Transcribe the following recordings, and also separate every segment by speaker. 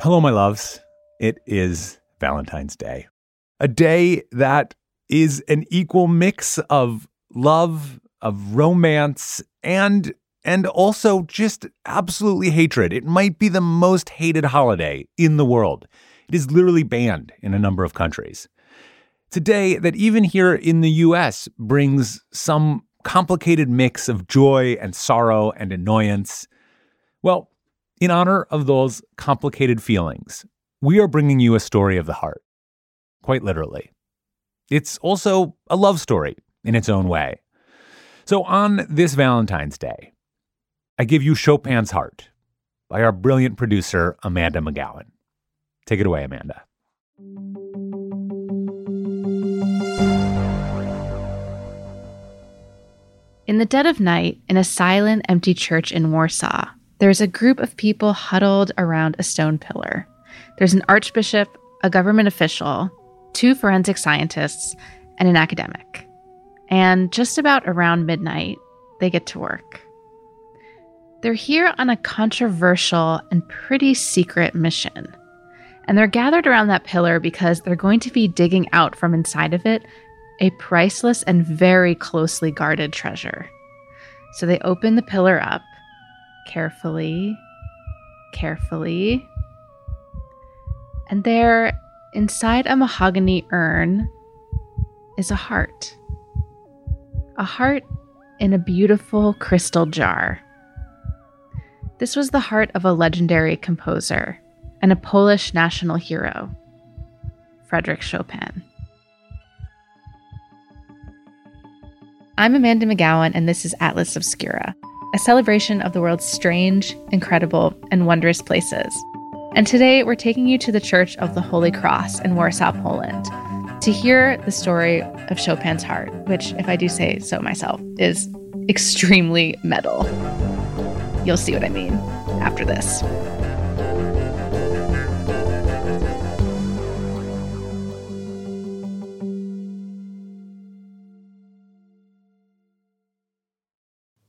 Speaker 1: Hello, my loves. It is Valentine's Day, a day that is an equal mix of love, of romance, and and also just absolutely hatred. It might be the most hated holiday in the world. It is literally banned in a number of countries. It's a day that even here in the US brings some complicated mix of joy and sorrow and annoyance. Well, in honor of those complicated feelings, we are bringing you a story of the heart, quite literally. It's also a love story in its own way. So, on this Valentine's Day, I give you Chopin's Heart by our brilliant producer, Amanda McGowan. Take it away, Amanda.
Speaker 2: In the dead of night, in a silent, empty church in Warsaw, there's a group of people huddled around a stone pillar. There's an archbishop, a government official, two forensic scientists, and an academic. And just about around midnight, they get to work. They're here on a controversial and pretty secret mission. And they're gathered around that pillar because they're going to be digging out from inside of it a priceless and very closely guarded treasure. So they open the pillar up carefully, carefully. And there, inside a mahogany urn, is a heart. A heart in a beautiful crystal jar. This was the heart of a legendary composer and a Polish national hero, Frederick Chopin. I'm Amanda McGowan, and this is Atlas Obscura, a celebration of the world's strange, incredible, and wondrous places. And today we're taking you to the Church of the Holy Cross in Warsaw, Poland, to hear the story of Chopin's heart, which, if I do say so myself, is extremely metal. You'll see what I mean after this.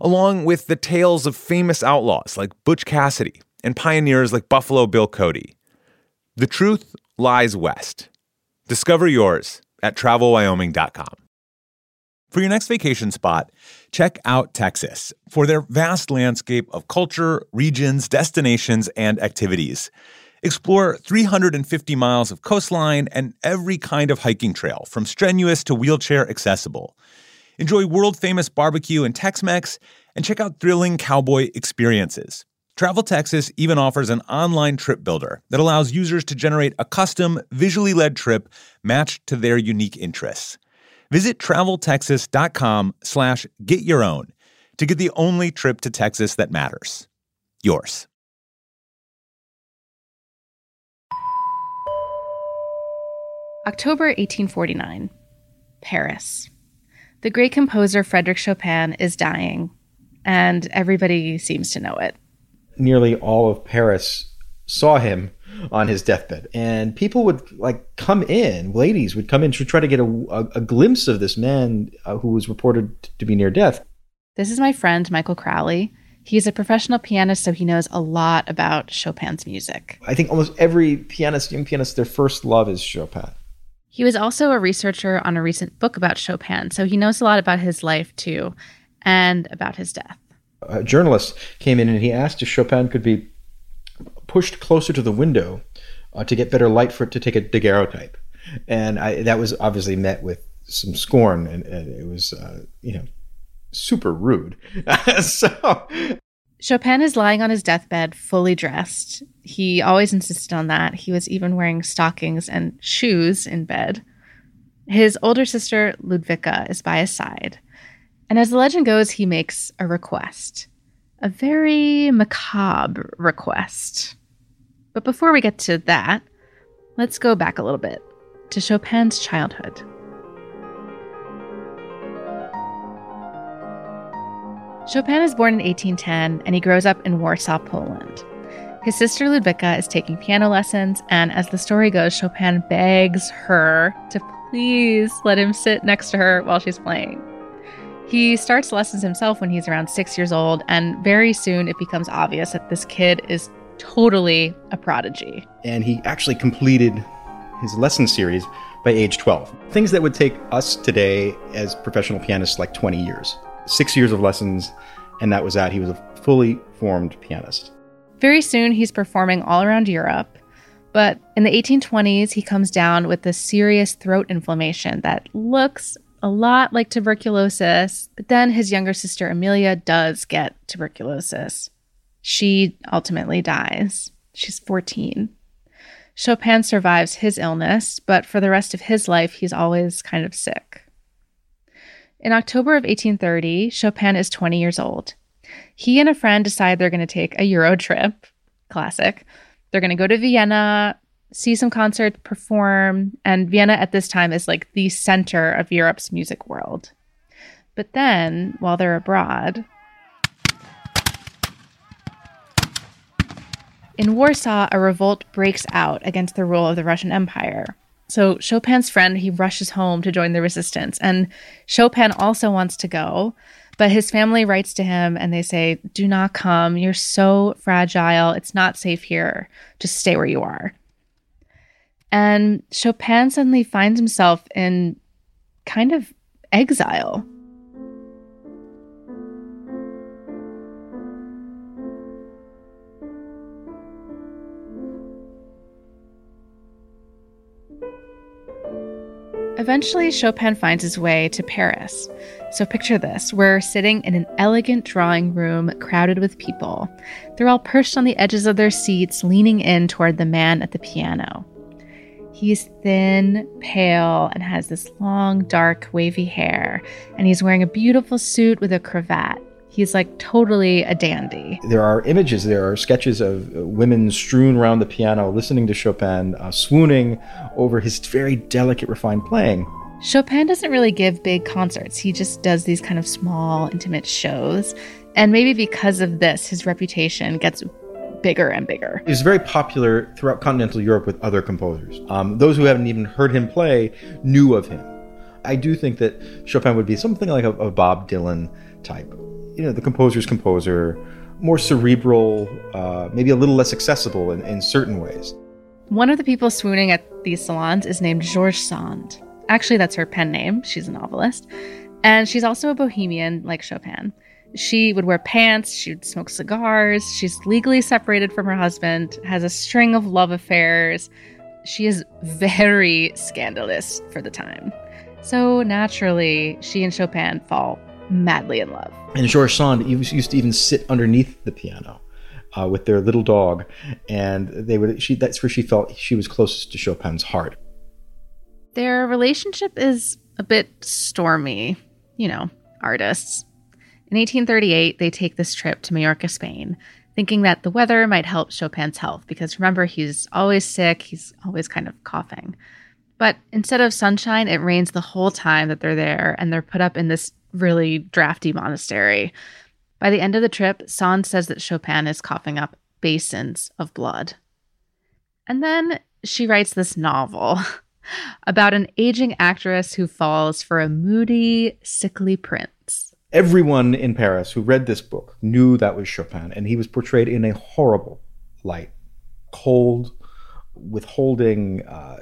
Speaker 1: along with the tales of famous outlaws like Butch Cassidy and pioneers like Buffalo Bill Cody. The truth lies west. Discover yours at travelwyoming.com. For your next vacation spot, check out Texas for their vast landscape of culture, regions, destinations, and activities. Explore 350 miles of coastline and every kind of hiking trail, from strenuous to wheelchair accessible. Enjoy world famous barbecue and Tex Mex, and check out thrilling cowboy experiences. Travel Texas even offers an online trip builder that allows users to generate a custom, visually led trip matched to their unique interests. Visit traveltexas.com slash get your own to get the only trip to Texas that matters. Yours.
Speaker 2: October 1849, Paris. The great composer Frederick Chopin is dying, and everybody seems to know it.
Speaker 3: Nearly all of Paris saw him on his deathbed, and people would like come in. Ladies would come in to try to get a, a, a glimpse of this man uh, who was reported to be near death.
Speaker 2: This is my friend Michael Crowley. He's a professional pianist, so he knows a lot about Chopin's music.
Speaker 3: I think almost every pianist, young pianist, their first love is Chopin.
Speaker 2: He was also a researcher on a recent book about Chopin, so he knows a lot about his life too, and about his death.
Speaker 3: A journalist came in and he asked if Chopin could be pushed closer to the window uh, to get better light for it to take a daguerreotype. And I, that was obviously met with some scorn, and, and it was, uh, you know, super rude. so
Speaker 2: Chopin is lying on his deathbed, fully dressed. He always insisted on that. He was even wearing stockings and shoes in bed. His older sister, Ludwika, is by his side. And as the legend goes, he makes a request, a very macabre request. But before we get to that, Let's go back a little bit to Chopin's childhood. Chopin is born in 1810 and he grows up in Warsaw, Poland. His sister Ludwika is taking piano lessons, and as the story goes, Chopin begs her to please let him sit next to her while she's playing. He starts lessons himself when he's around six years old, and very soon it becomes obvious that this kid is totally a prodigy.
Speaker 3: And he actually completed his lesson series by age 12. Things that would take us today as professional pianists like 20 years. Six years of lessons, and that was that. He was a fully formed pianist.
Speaker 2: Very soon, he's performing all around Europe. But in the 1820s, he comes down with a serious throat inflammation that looks a lot like tuberculosis. But then his younger sister, Amelia, does get tuberculosis. She ultimately dies. She's 14. Chopin survives his illness, but for the rest of his life, he's always kind of sick. In October of 1830, Chopin is 20 years old. He and a friend decide they're going to take a Euro trip. Classic. They're going to go to Vienna, see some concerts, perform, and Vienna at this time is like the center of Europe's music world. But then, while they're abroad, in Warsaw, a revolt breaks out against the rule of the Russian Empire. So Chopin's friend, he rushes home to join the resistance, and Chopin also wants to go, but his family writes to him and they say, Do not come. You're so fragile. It's not safe here. Just stay where you are. And Chopin suddenly finds himself in kind of exile. Eventually, Chopin finds his way to Paris. So picture this we're sitting in an elegant drawing room crowded with people. They're all perched on the edges of their seats, leaning in toward the man at the piano. He's thin, pale, and has this long, dark, wavy hair, and he's wearing a beautiful suit with a cravat. He's like totally a dandy.
Speaker 3: There are images, there are sketches of women strewn around the piano, listening to Chopin, uh, swooning over his very delicate, refined playing.
Speaker 2: Chopin doesn't really give big concerts. He just does these kind of small, intimate shows. And maybe because of this, his reputation gets bigger and bigger.
Speaker 3: He was very popular throughout continental Europe with other composers. Um, those who haven't even heard him play knew of him. I do think that Chopin would be something like a, a Bob Dylan type you know the composer's composer, more cerebral, uh, maybe a little less accessible in, in certain ways.
Speaker 2: One of the people swooning at these salons is named George Sand. Actually, that's her pen name. She's a novelist. And she's also a bohemian like Chopin. She would wear pants, she would smoke cigars, she's legally separated from her husband, has a string of love affairs. She is very scandalous for the time. So naturally, she and Chopin fall madly in love.
Speaker 3: And George Sand used to even sit underneath the piano uh, with their little dog, and they would. She that's where she felt she was closest to Chopin's heart.
Speaker 2: Their relationship is a bit stormy, you know, artists. In 1838, they take this trip to Majorca, Spain, thinking that the weather might help Chopin's health because remember, he's always sick, he's always kind of coughing. But instead of sunshine, it rains the whole time that they're there, and they're put up in this really drafty monastery. By the end of the trip, Sand says that Chopin is coughing up basins of blood. And then she writes this novel about an aging actress who falls for a moody, sickly prince.
Speaker 3: Everyone in Paris who read this book knew that was Chopin, and he was portrayed in a horrible light, cold, withholding. Uh,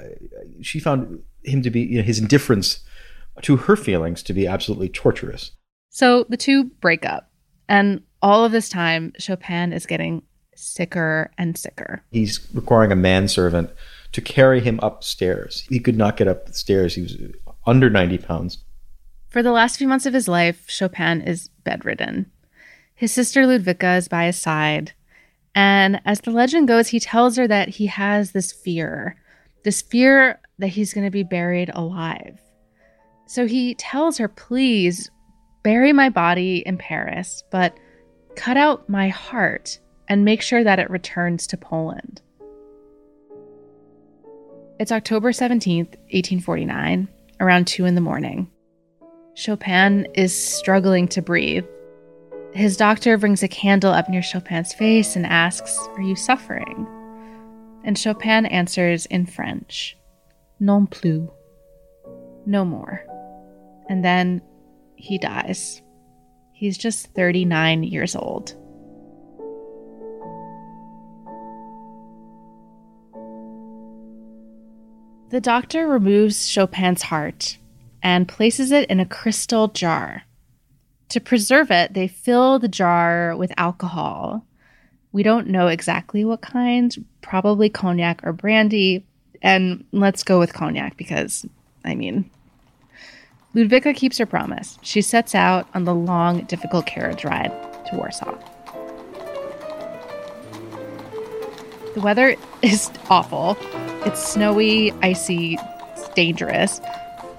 Speaker 3: she found him to be you know, his indifference to her feelings to be absolutely torturous.
Speaker 2: So the two break up, and all of this time, Chopin is getting sicker and sicker.
Speaker 3: He's requiring a manservant to carry him upstairs. He could not get up the stairs. He was under 90 pounds.
Speaker 2: For the last few months of his life, Chopin is bedridden. His sister Ludwika is by his side. And as the legend goes, he tells her that he has this fear this fear that he's going to be buried alive. So he tells her, please bury my body in Paris, but cut out my heart and make sure that it returns to Poland. It's October 17th, 1849, around 2 in the morning. Chopin is struggling to breathe. His doctor brings a candle up near Chopin's face and asks, Are you suffering? And Chopin answers in French, Non plus. No more. And then he dies. He's just 39 years old. The doctor removes Chopin's heart and places it in a crystal jar. To preserve it, they fill the jar with alcohol. We don't know exactly what kind, probably cognac or brandy. And let's go with cognac because, I mean, Ludwika keeps her promise. She sets out on the long, difficult carriage ride to Warsaw. The weather is awful. It's snowy, icy, it's dangerous.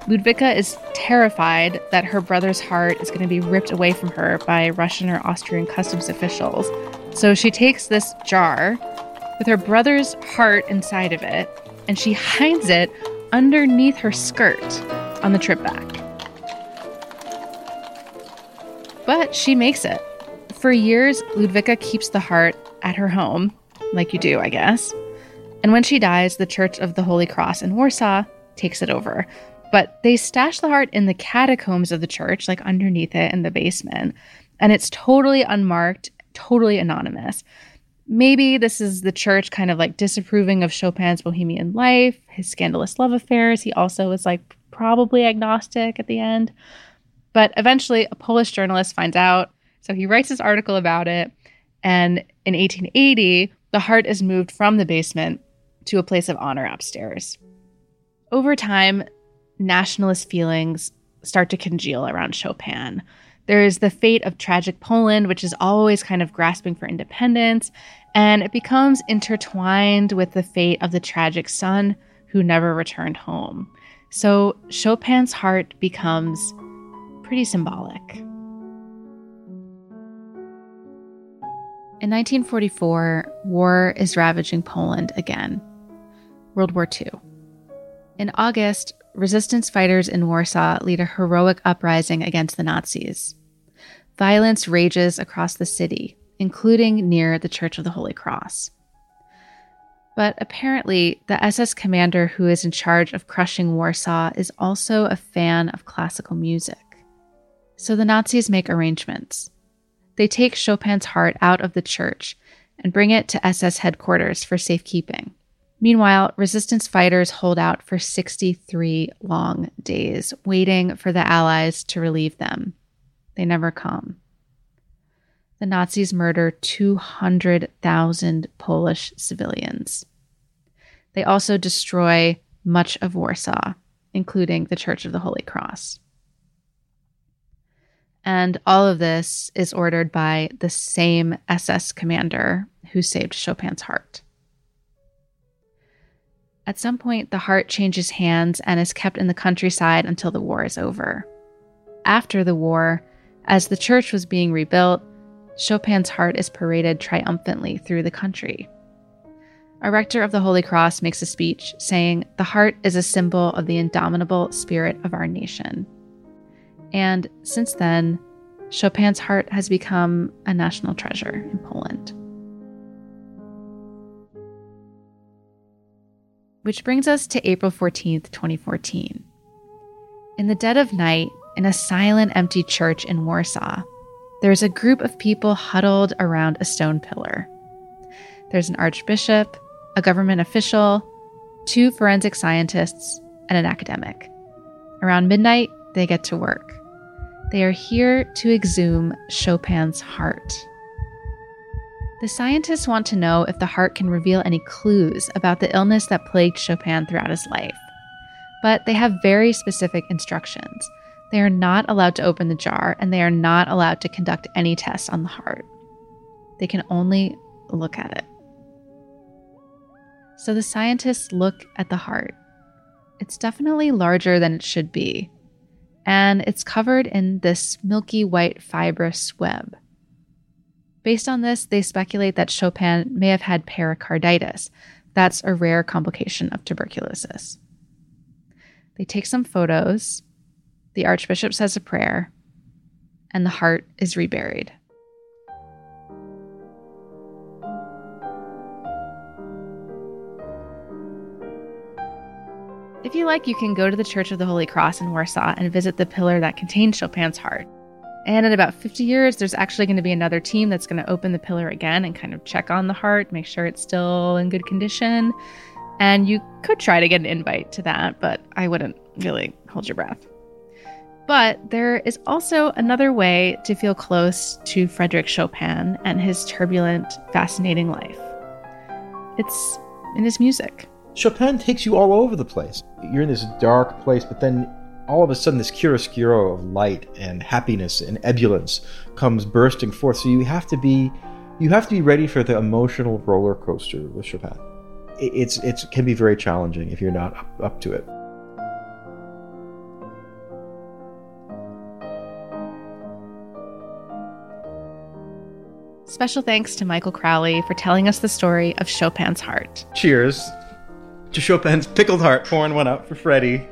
Speaker 2: Ludwika is terrified that her brother's heart is going to be ripped away from her by Russian or Austrian customs officials. So she takes this jar with her brother's heart inside of it and she hides it underneath her skirt on the trip back. But she makes it. For years, Ludwika keeps the heart at her home, like you do, I guess. And when she dies, the Church of the Holy Cross in Warsaw takes it over. But they stash the heart in the catacombs of the church, like underneath it in the basement. And it's totally unmarked, totally anonymous. Maybe this is the church kind of like disapproving of Chopin's bohemian life, his scandalous love affairs. He also was like probably agnostic at the end. But eventually, a Polish journalist finds out. So he writes this article about it. And in 1880, the heart is moved from the basement to a place of honor upstairs. Over time, nationalist feelings start to congeal around Chopin. There is the fate of tragic Poland, which is always kind of grasping for independence, and it becomes intertwined with the fate of the tragic son who never returned home. So Chopin's heart becomes pretty symbolic. In 1944, war is ravaging Poland again. World War II. In August, resistance fighters in Warsaw lead a heroic uprising against the Nazis. Violence rages across the city, including near the Church of the Holy Cross. But apparently, the SS commander who is in charge of crushing Warsaw is also a fan of classical music. So the Nazis make arrangements. They take Chopin's heart out of the church and bring it to SS headquarters for safekeeping. Meanwhile, resistance fighters hold out for 63 long days, waiting for the Allies to relieve them. They never come. The Nazis murder 200,000 Polish civilians. They also destroy much of Warsaw, including the Church of the Holy Cross. And all of this is ordered by the same SS commander who saved Chopin's heart. At some point, the heart changes hands and is kept in the countryside until the war is over. After the war, as the church was being rebuilt, Chopin's heart is paraded triumphantly through the country. A rector of the Holy Cross makes a speech saying, The heart is a symbol of the indomitable spirit of our nation. And since then, Chopin's heart has become a national treasure in Poland. Which brings us to April 14th, 2014. In the dead of night, in a silent, empty church in Warsaw, there's a group of people huddled around a stone pillar. There's an archbishop, a government official, two forensic scientists, and an academic. Around midnight, they get to work. They are here to exhume Chopin's heart. The scientists want to know if the heart can reveal any clues about the illness that plagued Chopin throughout his life. But they have very specific instructions. They are not allowed to open the jar and they are not allowed to conduct any tests on the heart. They can only look at it. So the scientists look at the heart. It's definitely larger than it should be and it's covered in this milky white fibrous web. Based on this, they speculate that Chopin may have had pericarditis, That's a rare complication of tuberculosis. They take some photos, the archbishop says a prayer, and the heart is reburied. If you like, you can go to the Church of the Holy Cross in Warsaw and visit the pillar that contains Chopin's heart. And in about 50 years, there's actually going to be another team that's going to open the pillar again and kind of check on the heart, make sure it's still in good condition. And you could try to get an invite to that, but I wouldn't really hold your breath. But there is also another way to feel close to Frederick Chopin and his turbulent, fascinating life. It's in his music.
Speaker 3: Chopin takes you all over the place. You're in this dark place, but then all of a sudden this chiaroscuro of light and happiness and ebullience comes bursting forth. So you have to be you have to be ready for the emotional roller coaster with Chopin. It's it can be very challenging if you're not up, up to it.
Speaker 2: Special thanks to Michael Crowley for telling us the story of Chopin's heart.
Speaker 3: Cheers to Chopin's pickled heart, pouring one out for Freddie.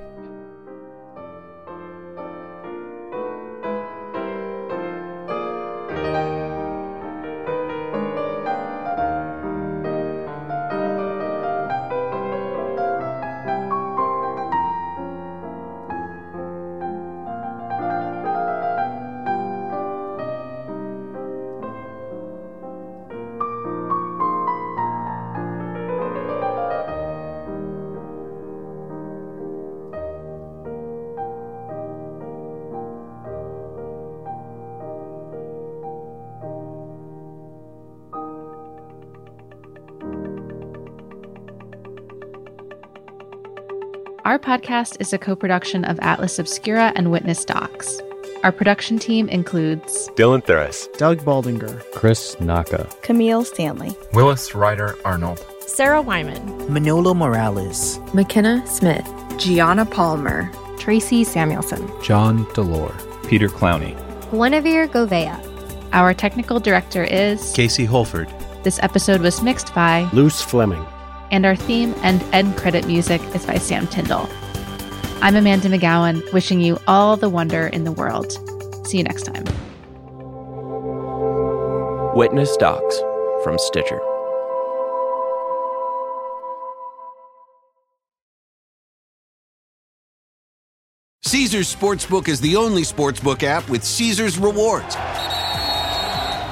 Speaker 2: Our podcast is a co production of Atlas Obscura and Witness Docs. Our production team includes
Speaker 1: Dylan Thuras,
Speaker 4: Doug Baldinger,
Speaker 5: Chris Naka,
Speaker 6: Camille Stanley,
Speaker 7: Willis Ryder Arnold,
Speaker 8: Sarah Wyman,
Speaker 9: Manolo Morales,
Speaker 10: McKenna Smith,
Speaker 11: Gianna Palmer,
Speaker 12: Tracy Samuelson,
Speaker 5: John Delore,
Speaker 13: Peter Clowney,
Speaker 14: Guinevere Govea.
Speaker 2: Our technical director is
Speaker 15: Casey Holford.
Speaker 2: This episode was mixed by
Speaker 16: Luce Fleming
Speaker 2: and our theme and end credit music is by Sam Tyndall. I'm Amanda McGowan, wishing you all the wonder in the world. See you next time.
Speaker 17: Witness Docs from Stitcher.
Speaker 18: Caesars Sportsbook is the only sportsbook app with Caesars rewards.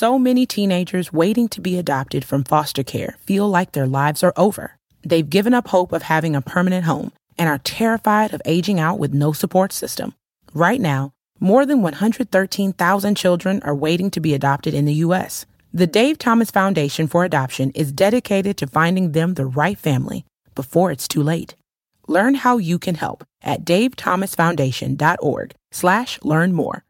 Speaker 19: So many teenagers waiting to be adopted from foster care feel like their lives are over. They've given up hope of having a permanent home and are terrified of aging out with no support system. Right now, more than 113,000 children are waiting to be adopted in the U.S. The Dave Thomas Foundation for Adoption is dedicated to finding them the right family before it's too late. Learn how you can help at davethomasfoundation.org slash learn more.